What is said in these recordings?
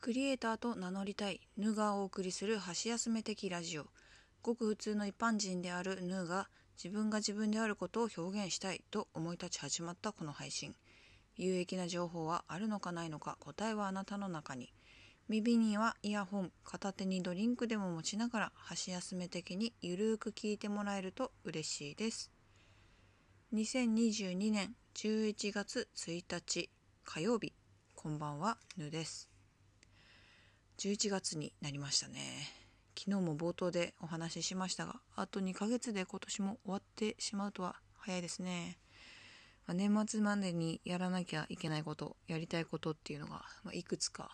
クリエイターと名乗りたい。ヌがお送りする箸休め的ラジオ。ごく普通の一般人であるヌが自分が自分であることを表現したいと思い立ち始まったこの配信。有益な情報はあるのかないのか答えはあなたの中に。耳にはイヤホン片手にドリンクでも持ちながら箸休め的にゆるーく聞いてもらえると嬉しいです。2022年11月1日火曜日。こんばんはぬです。11月になりましたね。昨日も冒頭でお話ししましたがあと2ヶ月で今年も終わってしまうとは早いですね、まあ、年末までにやらなきゃいけないことやりたいことっていうのが、まあ、いくつか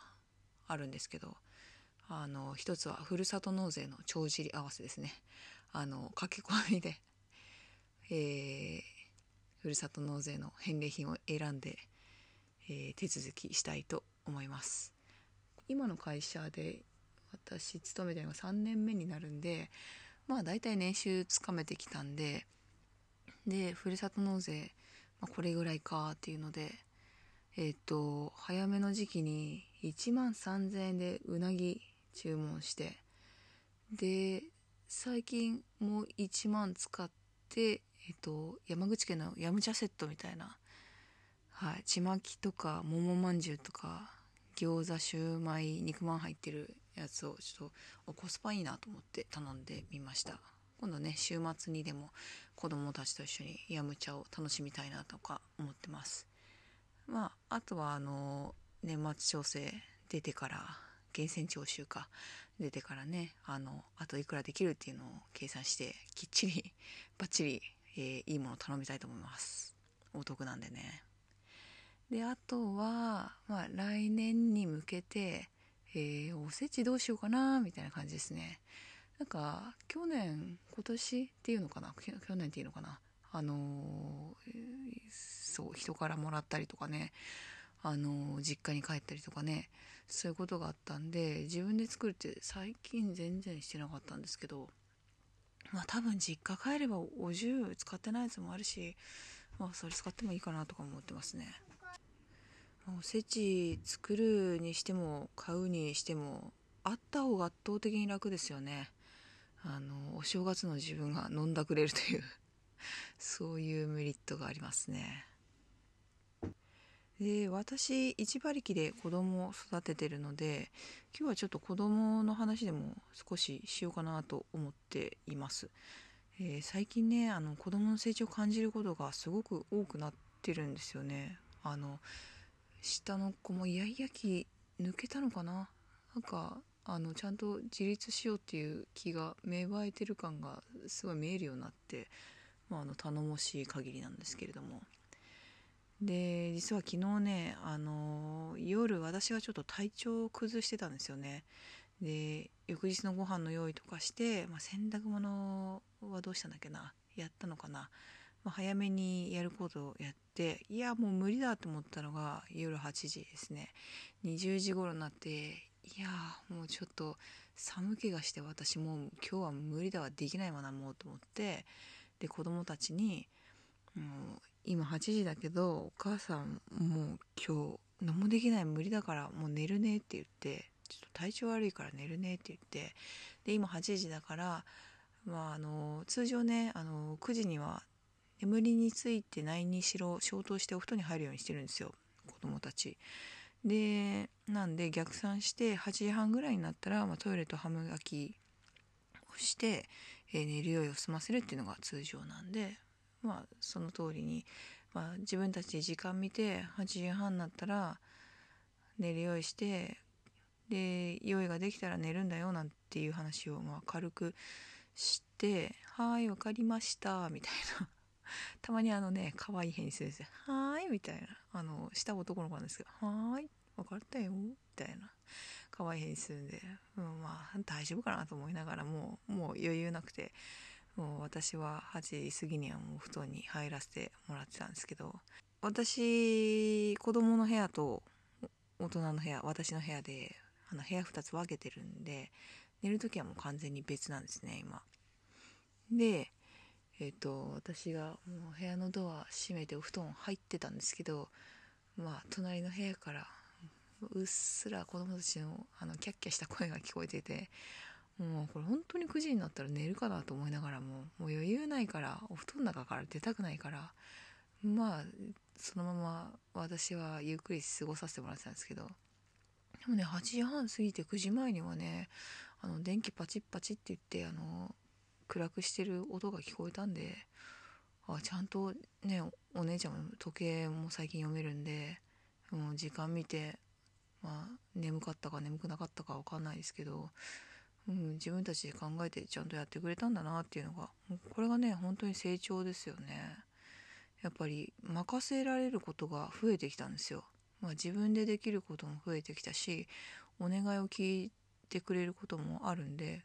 あるんですけどあの一つはふるさと納税の帳尻合わせですね。あの駆け込みで、えー、ふるさと納税の返礼品を選んで、えー、手続きしたいと思います。今の会社で私勤めてるのが3年目になるんでまあ大体年収つかめてきたんででふるさと納税、まあ、これぐらいかっていうのでえっ、ー、と早めの時期に1万3000円でうなぎ注文してで最近もう1万使ってえっ、ー、と山口県のヤムチャセットみたいなはいちまきとか桃まんじゅうとか餃子シューマイ肉まん入ってるやつをちょっとコスパいいなと思って頼んでみました。今度ね週末にでも子供たちと一緒にヤムチャを楽しみたいなとか思ってます。まああとはあの年末調整出てから源泉徴収か出てからねあのあといくらできるっていうのを計算してきっちりバッチリ、えー、いいもの頼みたいと思います。お得なんでね。であとは、まあ、来年に向けて、えー、おせちどうしようかなみたいな感じですね。なんか去年今年っていうのかな？去年っていうのかな？あのー、そう人からもらったりとかね。あのー、実家に帰ったりとかね。そういうことがあったんで自分で作るって最近全然してなかったんですけどまあ多分実家帰ればお重使ってないやつもあるしまあそれ使ってもいいかなとか思ってますね。おせち作るにしても買うにしてもあった方が圧倒的に楽ですよね。あのお正月の自分が飲んだくれるという そういうメリットがありますね。で私一馬力で子供を育ててるので今日はちょっと子供の話でも少ししようかなと思っています、えー、最近ねあの子供の成長を感じることがすごく多くなってるんですよね。あの下の子もイヤイヤ期抜けたのかな？なんかあのちゃんと自立しようっていう気が芽生えてる感がすごい見えるようになって、まあ、あの頼もしい限りなんですけれども。で実は昨日ねあの夜私はちょっと体調を崩してたんですよね。で翌日のご飯の用意とかして、まあ、洗濯物はどうしたんだっけな？やったのかな？まあ、早めにやることをやっていやもう無理だと思ったのが夜8時ですね。20時頃になっていやもうちょっと寒気がして私もう今日は無理だわできないわなもうと思ってで子供たちに「もう今8時だけどお母さんもう今日何もできない無理だからもう寝るね」って言って「ちょっと体調悪いから寝るね」って言ってで今8時だからまああの通常ねあの9時には眠りについてないにしろ消灯してお布団に入るようにしてるんですよ子供たち。でなんで逆算して8時半ぐらいになったら、まあ、トイレと歯磨きをして、えー、寝る用意を済ませるっていうのが通常なんでまあその通りに、まあ、自分たちで時間見て8時半になったら寝る用意してで用意ができたら寝るんだよなんていう話をまあ軽くして「はい分かりました」みたいな たまにあのね可愛い返事するんですよ「はーい」みたいなあの下男の子なんですけど「はーい分かったよ」みたいな可愛い返事するんで、うん、まあ大丈夫かなと思いながらもうもう余裕なくてもう私は8時過ぎにはもう布団に入らせてもらってたんですけど私子供の部屋と大人の部屋私の部屋であの部屋2つ分けてるんで寝る時はもう完全に別なんですね今。でえっ、ー、と私がもう部屋のドア閉めてお布団入ってたんですけどまあ隣の部屋からうっすら子供たちのあのキャッキャした声が聞こえててもうこれ本当に9時になったら寝るかなと思いながらももう余裕ないからお布団の中から出たくないからまあそのまま私はゆっくり過ごさせてもらってたんですけどでもね8時半過ぎて9時前にはねあの電気パチッパチって言ってあの暗くしてる音が聞こえたんであちゃんとねお姉ちゃんも時計も最近読めるんでもう時間見てまあ眠かったか眠くなかったか分かんないですけどうん、自分たちで考えてちゃんとやってくれたんだなっていうのがこれがね本当に成長ですよね。やっぱり任せられることが増えてきたんですよ、まあ、自分でできることも増えてきたしお願いを聞いてくれることもあるんで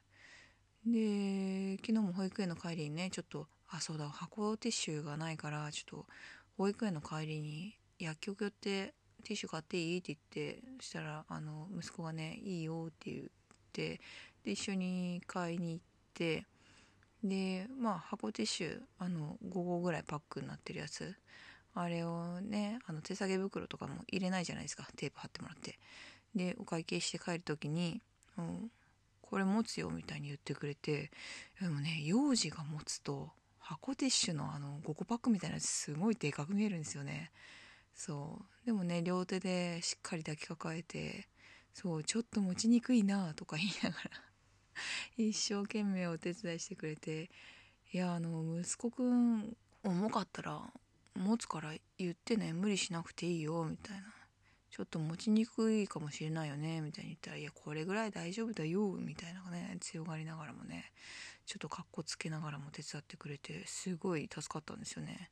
で昨日も保育園の帰りにねちょっとあそうだ箱ティッシュがないからちょっと保育園の帰りに薬局寄ってティッシュ買っていい？って言ってしたらあの息子がねいいよって言ってで一緒に買いに行ってでまあ箱ティッシュあの5個ぐらいパックになってるやつ。あれをねあの手提げ袋とかも入れないじゃないですかテープ貼ってもらって。でお会計して帰る時に「うん、これ持つよ」みたいに言ってくれてでもね幼児が持つと箱ティッシュのあの5個パックみたいなやつすごいでかく見えるんですよね。そう。でもね両手でしっかり抱きかかえてそうちょっと持ちにくいなとか言いながら 一生懸命お手伝いしてくれていやあの息子くん重かったら持つから言ってね無理しなくていいよみたいな。ちょっと持ちにくいかもしれないよねみたいに言ったら「いやこれぐらい大丈夫だよ」みたいなね強がりながらもねちょっとかっこつけながらも手伝ってくれてすごい助かったんですよね。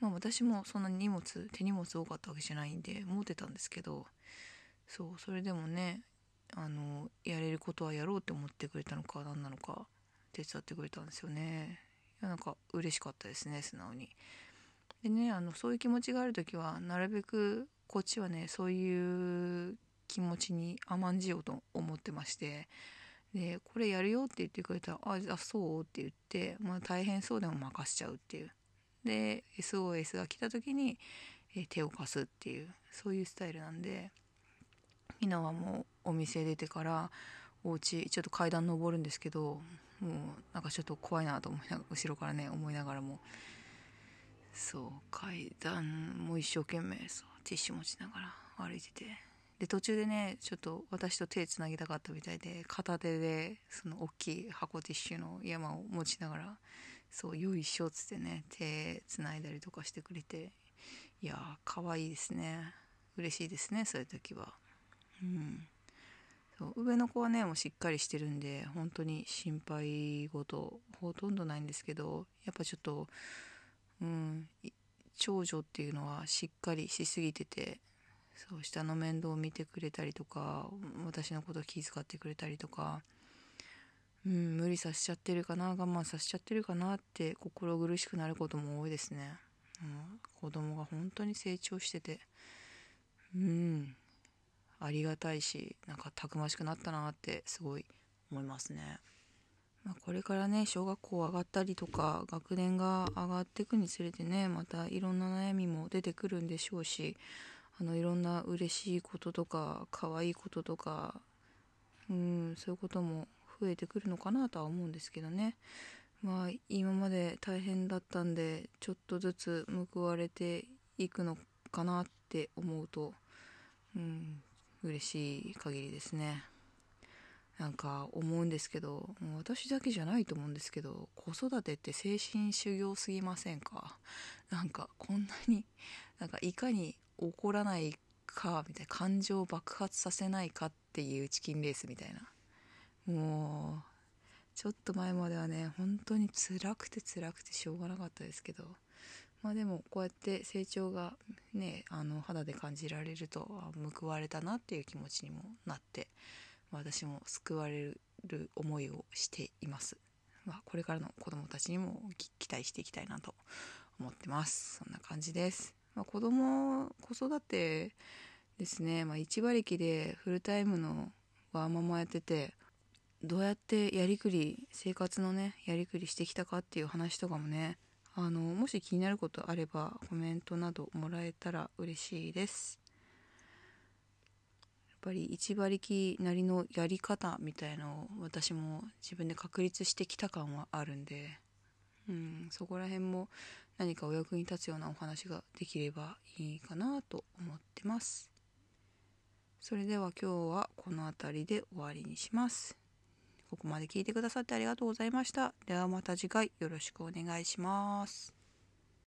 まあ私もそんなに荷物手荷物多かったわけじゃないんで持ってたんですけどそうそれでもねあのやれることはやろうって思ってくれたのか何なのか手伝ってくれたんですよねいやなんか嬉しかったですね素直にでねあのそういう気持ちがある時はなるべくこっちはねそういう気持ちに甘んじようと思ってましてでこれやるよって言ってくれたら「ああそう?」って言って、まあ、大変そうでも任しちゃうっていうで SOS が来た時に、え手を貸すっていうそういうスタイルなんでひなはもうお店出てからお家ちょっと階段登るんですけどもうなんかちょっと怖いなと思いながら後ろからね思いながらもそう階段も一生懸命そうティッシュ持ちながら歩いてて。で途中でねちょっと私と手つなぎたかったみたいで片手でその大きい箱ティッシュの山を持ちながらそうよいしょっつってね手つないだりとかしてくれて。いやー可愛いですね。嬉しいですねそういう時は。うん、そう上の子はねもうしっかりしてるんで本当に心配事ほとんどないんですけどやっぱちょっと、うん、長女っていうのはしっかりしすぎててそう下の面倒を見てくれたりとか私のこと気遣ってくれたりとか、うん、無理させちゃってるかな我慢させちゃってるかなって心苦しくなることも多いですね、うん、子供が本当に成長しててうんありがたいしなんかたくましくなったなってすごい思いますね。まあ、これからね小学校上がったりとか学年が上がっていくにつれてねまたいろんな悩みも出てくるんでしょうしあのいろんな嬉しいこととか可愛いこととかうんそういうことも増えてくるのかなとは思うんですけどね。まあ今まで大変だったんでちょっとずつ報われていくのかなって思うとうん嬉しい限りですね。なんか思うんですけど私だけじゃないと思うんですけど子育てって精神修行すぎませんか？なんかこんなになんかいかに怒らないかみたいな感情を爆発させないかっていうチキンレースみたいな。もうちょっと前まではね本当に辛くて辛くてしょうがなかったですけど。まあでもこうやって成長がねあの肌で感じられると報われたなっていう気持ちにもなって。私も救われる思いをしています、まあ、これからの子供たちにも期待していきたいなと思ってます。そんな感じです、まあ、子供子育てですね、まあ、1馬力でフルタイムのワーママやっててどうやってやりくり生活のねやりくりしてきたかっていう話とかもねあのもし気になることあればコメントなどもらえたら嬉しいです。ぱり一馬力なりのやり方みたいのを私も自分で確立してきた感はあるんで、うん、そこら辺も何かお役に立つようなお話ができればいいかなと思ってます。それでは今日はこの辺りで終わりにします。ここまで聞いてくださってありがとうございました。ではまた次回よろしくお願いします。